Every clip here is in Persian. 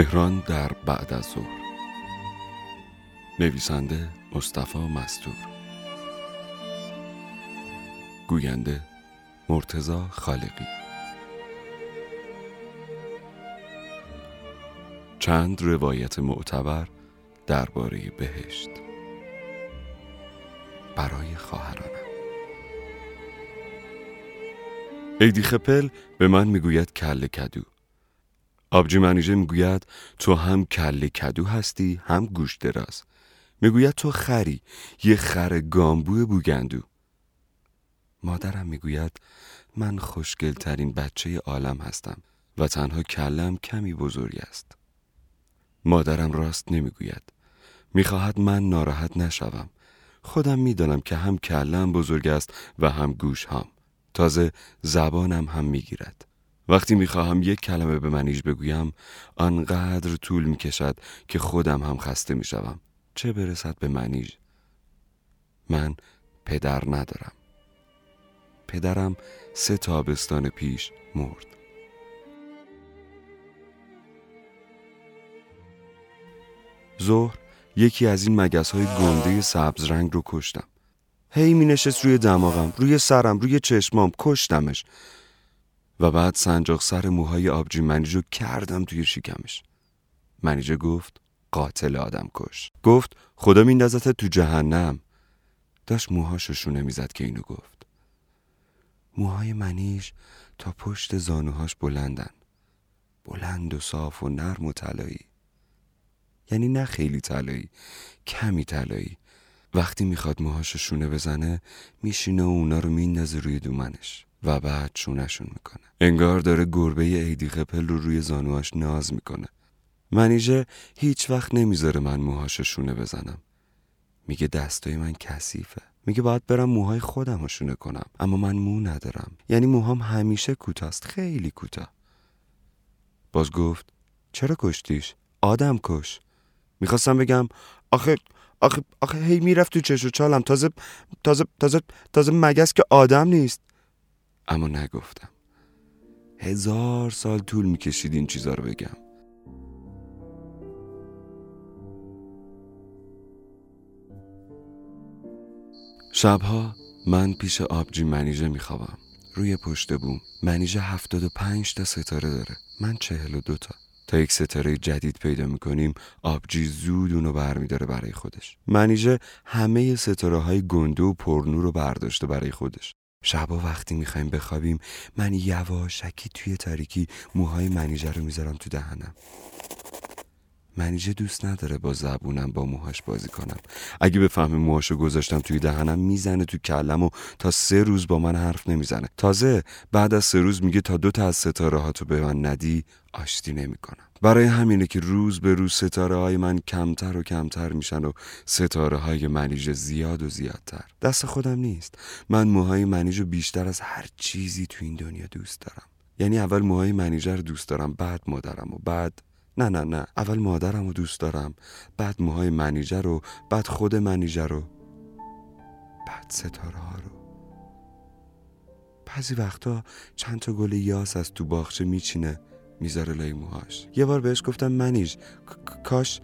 تهران در بعد از ظهر. نویسنده مصطفی مستور. گوینده مرتزا خالقی. چند روایت معتبر درباره بهشت. برای خواهرانم. ایدی خپل به من می‌گوید کل کدو. آبجی منیژه می‌گوید تو هم کله کدو هستی هم گوش دراز. می‌گوید تو خری یه خر گامبو بوگندو. مادرم می‌گوید من خوشگلترین بچه عالم هستم و تنها کلم کمی بزرگ است. مادرم راست نمی‌گوید می‌خواهد من ناراحت نشوم. خودم می‌دانم که هم کلم بزرگ است و هم گوش هم تازه زبانم هم می‌گیرد. وقتی می‌خواهم یک کلمه به منیج بگویم آنقدر طول می‌کشد که خودم هم خسته می‌شوم. چه برسد به منیج من پدر ندارم. پدرم سه تابستان پیش مرد. ظهر یکی از این مگس های گنده سبز رنگ رو کشتم. هی می نشست روی دماغم روی سرم روی چشمام کشتمش. و بعد سنجاق سر موهای آبجی منیجو کردم توی شکمش. منیجه گفت قاتل آدم کش. گفت خدا میندازت تو جهنم. داشت موهاشو شونه می‌زد که اینو گفت. موهای منیش تا پشت زانوهاش بلندن. بلند و صاف و نرم و طلایی. یعنی نه خیلی طلایی کمی طلایی. وقتی می‌خواد موهاشو شونه بزنه میشینه و اونا رو میندازه روی دومنش. و بعد شونشون می‌کنه. انگار داره گربه ایدی خپل رو روی زانوهاش ناز می‌کنه. منیژه هیچ وقت نمی‌ذاره من موهاشو شونه بزنم. میگه دستای من کثیفه. میگه باید برم موهای خودم رو شونه کنم اما من مو ندارم. یعنی موهام همیشه کوتاست خیلی کوتاه. باز گفت چرا کشتیش؟ آدم کش. می‌خواستم بگم آخه آخه آخه هی می‌رفت تو چش و چالم. تازه تازه تازه تازه مگس که آدم نیست. اما نگفتم. هزار سال طول می‌کشید این چیزا رو بگم. شبها من پیش آبجی منیژه میخوابم. روی پشت بوم منیژه هفتاد و پنج تا ستاره داره. من چهل و دوتا تا. یک ستاره جدید پیدا می‌کنیم آبجی زود اونو برمیداره برای خودش. منیژه همه ستاره های گنده و پرنور رو برداشته برای خودش. شبا وقتی می‌خوایم بخوابیم من یواشکی توی تاریکی موهای منیژه رو می‌ذارم تو دهنم. منیجه دوست نداره با زبونم با موهاش بازی کنم. اگه بفهمه موهاشو گذاشتم توی دهنم می‌زنه تو کلم و تا سه روز با من حرف نمی‌زنه. تازه بعد از سه روز میگه تا دو تا از ستاره ها تو به من ندی آشتی نمی‌کنم. برای همینه که روز به روز ستاره های من کمتر و کمتر میشن و ستاره های منیژه زیاد و زیادتر. دست خودم نیست. من موهای منیژه بیشتر از هر چیزی تو این دنیا دوست دارم. یعنی اول موهای منیژه رو دوست دارم بعد مادرم و بعد نه نه نه. اول مادرم رو دوست دارم بعد موهای منیجر رو بعد خود منیجر رو بعد ستاره ها رو. بعضی وقتا چند تا گل یاس از تو باغچه میچینه. می‌ذاره لای موهاش. یه بار بهش گفتم منیج کاش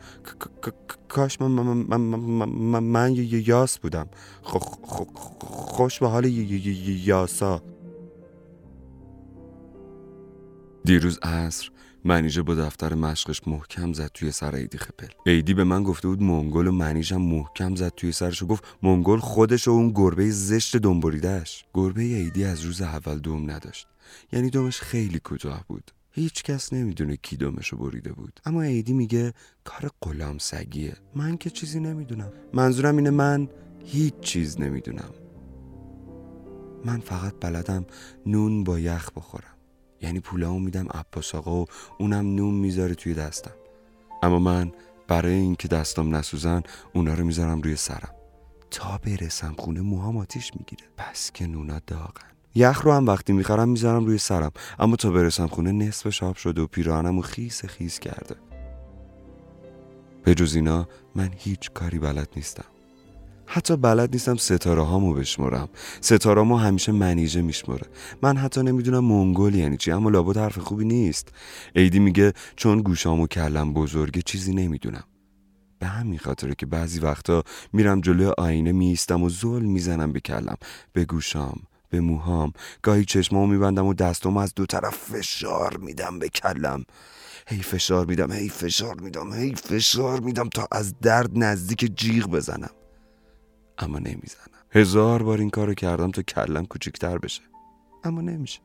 کاش من, من, من, من یاس بودم. خوش به حال یاسا. دیروز عصر منیژه با دفتر مشقش محکم زد توی سر ایدی خپل. ایدی به من گفته بود منگل و منیژم محکم زد توی سرش و گفت منگل خودش و اون گربه زشت دنبریدهش گربه ایدی از روز اول دوم نداشت. یعنی دومش خیلی کوتاه بود. هیچ کس نمی‌دونه کی دومشو بریده بود. اما ایدی میگه کار غلام سگیه من که چیزی نمی‌دونم. منظورم اینه من هیچ چیز نمی‌دونم. من فقط بلدم نون با یخ بخورم. یعنی پولامو میدم عباس آقا و اونم نون می‌ذاره توی دستم. اما من برای اینکه دستام نسوزن اونا رو می‌ذارم روی سرم. تا برسم خونه موهام آتیش می‌گیره. پس که نونا داغن. یخ رو هم وقتی می‌خرم می‌ذارم روی سرم. اما تا برسم خونه نصف شاب شده و پیراهنمو خیس خیس کرده. به جز اینا من هیچ کاری بلد نیستم. حتی بلد نیستم ستاره هامو بشمرم. ستاره ما همیشه منیژه میشمره. من حتی نمی‌دونم منگول یعنی چی اما لابد حرف خوبی نیست. عیدی میگه چون گوشامو کلم بزرگه چیزی نمی‌دونم. به همین خاطره که بعضی وقتا میرم جلوی آینه میستم و زل می‌زنم به کلم. به گوشام. به موهام. گاهی چشمامو میبندم و دستامو از دو طرف فشار میدم به کلم. هی فشار میدم هی فشار میدم هی فشار میدم تا از درد نزدیک جیغ بزنم. اما نمی‌زنم. هزار بار این کارو کردم تا کلم کوچیکتر بشه. اما نمیشه.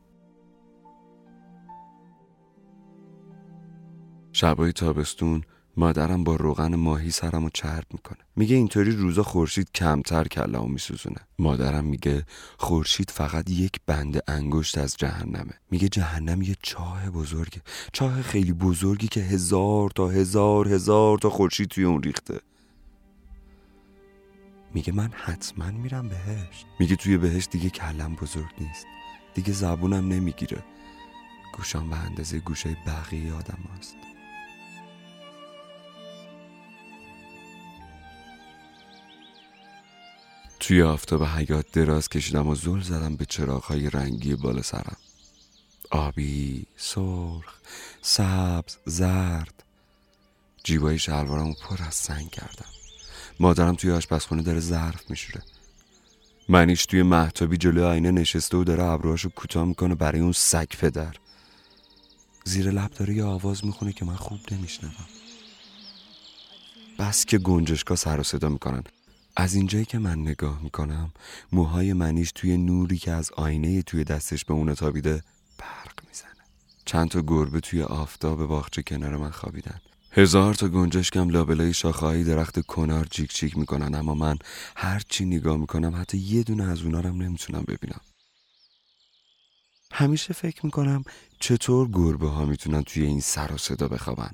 شبای تابستون مادرم با روغن ماهی سرمو چرب می‌کنه. میگه اینطوری روزا خورشید کمتر کلمو میسوزونه. مادرم میگه خورشید فقط یک بند انگشت از جهنمه. میگه جهنم یه چاه بزرگه. چاه خیلی بزرگی که هزار تا هزار هزار تا خورشید توی اون ریخته. میگه من حتما میرم بهش میگه توی بهش دیگه کلم بزرگ نیست. دیگه زبونم نمی‌گیره. گوشام به اندازه گوشه بقیه آدم هست. توی آفتاب حیات دراز کشیدم و زل زدم به چراغهای رنگی بالا سرم. آبی، سرخ، سبز، زرد. جیبای شلوارمو پر از سنگ کردم. مادرم توی آشپزخونه داره ظرف میشوره. منیش توی محتابی جلوی آینه نشسته و داره ابروهاشو کوتاه می‌کنه برای اون سگ پدر. زیر لب داره یه آواز می‌خونه که من خوب نمیشنوم. بس که گنجشکا سر و صدا می‌کنن. از اینجایی که من نگاه می‌کنم موهای منیش توی نوری که از آینه توی دستش به اون تابیده برق می‌زنه. چند تا گربه توی آفتاب باغچه کنار من خوابیدن. هزار تا گنجشکم لابلای شاخه‌های درخت کنار جیک جیک می‌کنن اما من هر چی نگاه می‌کنم حتی یه دونه از اونا رو نمی‌تونم ببینم. همیشه فکر می‌کنم چطور گربه ها می‌تونن توی این سر و صدا بخوابن.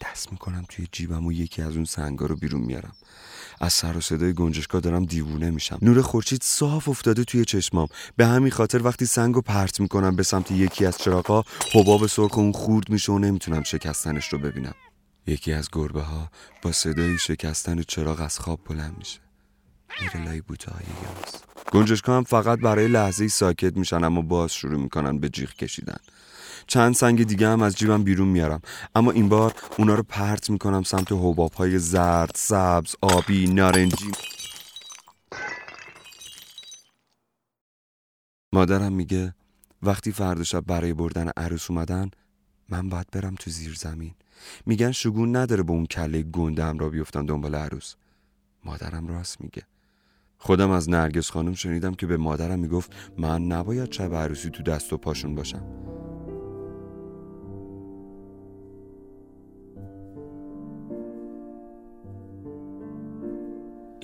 دست می‌کنم توی جیبم و یکی از اون سنگا رو بیرون میارم. از سر و صدای گنجشکا دارم دیوونه میشم. نور خورشید صاف افتاده توی چشمام. به همین خاطر وقتی سنگو پرت می‌کنم به سمت یکی از چراغا حباب سرخ اون خورد میشه و نمی‌تونم شکستنش رو ببینم. یکی از گربه ها با صدای شکستن چراغ از خواب بلند میشه. میره لای بوته های یاس. گنجشکا هم فقط برای لحظه ساکت میشن اما باز شروع می‌کنن به جیغ کشیدن. چند سنگ دیگه هم از جیبم بیرون میارم. اما این بار اونا رو پرت می‌کنم سمت حباب های زرد، سبز، آبی، نارنجی. مادرم میگه وقتی فردا شب برای بردن عروس اومدن من باید برم تو زیر زمین. میگن شگون نداره به اون کله گندم را بیفتن دنبال عروس. مادرم راست میگه. خودم از نرگس خانم شنیدم که به مادرم می‌گفت من نباید شب عروسی تو دست و پاشون باشم.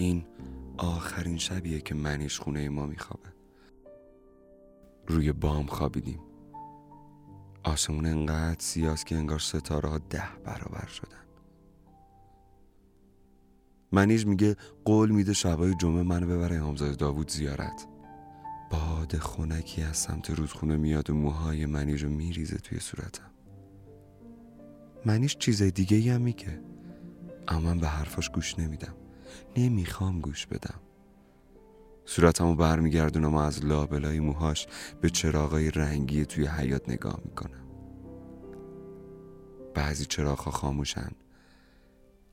این آخرین شبیه که منیش خونه ما میخوابه. روی بام خوابیدیم. آسمون انقدر سیاست که انگار ستاره ها ده برابر شدن. منیش میگه قول میده شبای جمعه منو ببره امامزاده داوود زیارت. باد خونکی از سمت رودخونه میاد و موهای منیش رو میریزه توی صورتم. منیش چیز دیگه هم میگه اما من به حرفاش گوش نمیدم. نمی‌خوام گوش بدم. صورتمو برمیگردونم و از لابلای موهاش به چراغای رنگی توی حیات نگاه می‌کنم. بعضی چراغها خاموشن.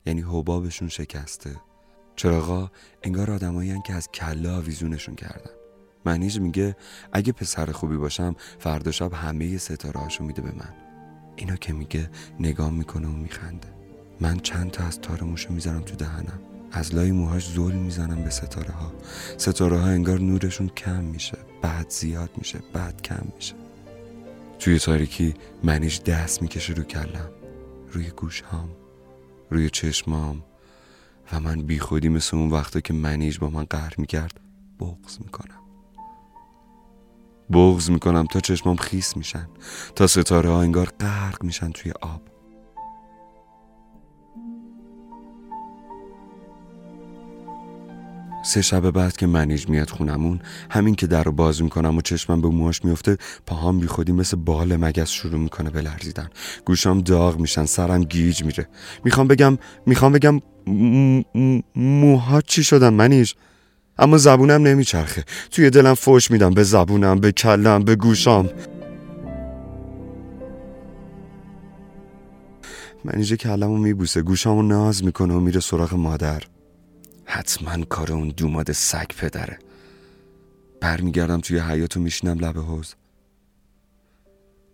یعنی حبابشون شکسته. چراغا انگار آدمایی که از کله آویزونشون کردن. منیج میگه اگه پسر خوبی باشم فردا شب همه ستاره هاشو میده به من. اینا که میگه نگاه می‌کنه و میخنده. من چند تا از تار موشو می‌ذارم تو دهنم. از لای موهاش زل می‌زنم به ستاره ها ستاره ها انگار نورشون کم میشه بعد زیاد میشه بعد کم میشه. توی تاریکی منیش دست می‌کشه رو کلم روی گوشهام روی چشمام. و من بی خودی مثل اون وقتا که منیج با من قهر می‌کرد بغز می‌کنم. بغز می‌کنم تا چشمام خیس میشن تا ستاره ها انگار غرق میشن توی آب. سه شب بعد که منیج میاد خونمون همین که در رو باز می‌کنم و چشمم به موهاش میفته پاهام بی خودی مثل بال مگس شروع می‌کنه به لرزیدن. گوشام داغ میشن سرم گیج میره. می‌خوام بگم می‌خوام بگم موها چی شدم منیش اما زبونم نمیچرخه. توی دلم فوش میدم به زبونم به کلم به گوشام. منیژه کلمو میبوسه گوشامو ناز می‌کنه و میره سراغ مادر. حتما کار اون دوماد سگ پدره. برمیگردم توی حیاتو میشینم لب حوز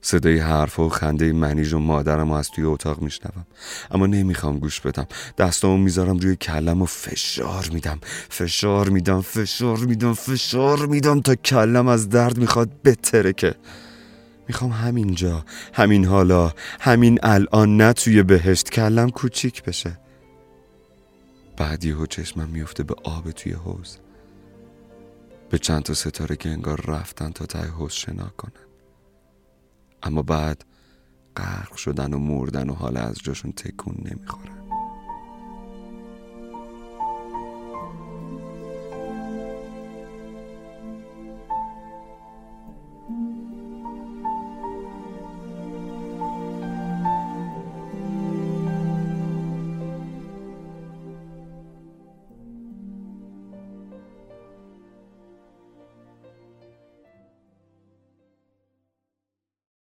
صدای حرف و خنده منیژ و مادرم از توی اتاق میشنوم. اما نمی‌خوام گوش بدم. دستامو می‌ذارم روی کلم و فشار میدم. فشار میدم فشار میدم فشار میدم تا کلم از درد می‌خواد بترکه. می‌خوام همینجا همین حالا همین الان نه توی بهشت کلم کوچیک بشه. بعد یهو چشمم میفته به آب توی حوز به چند تا ستاره که انگار رفتن تا ته حوز شنا کنن. اما بعد غرق شدن و مردن و حال از جاشون تکون نمی‌خورن.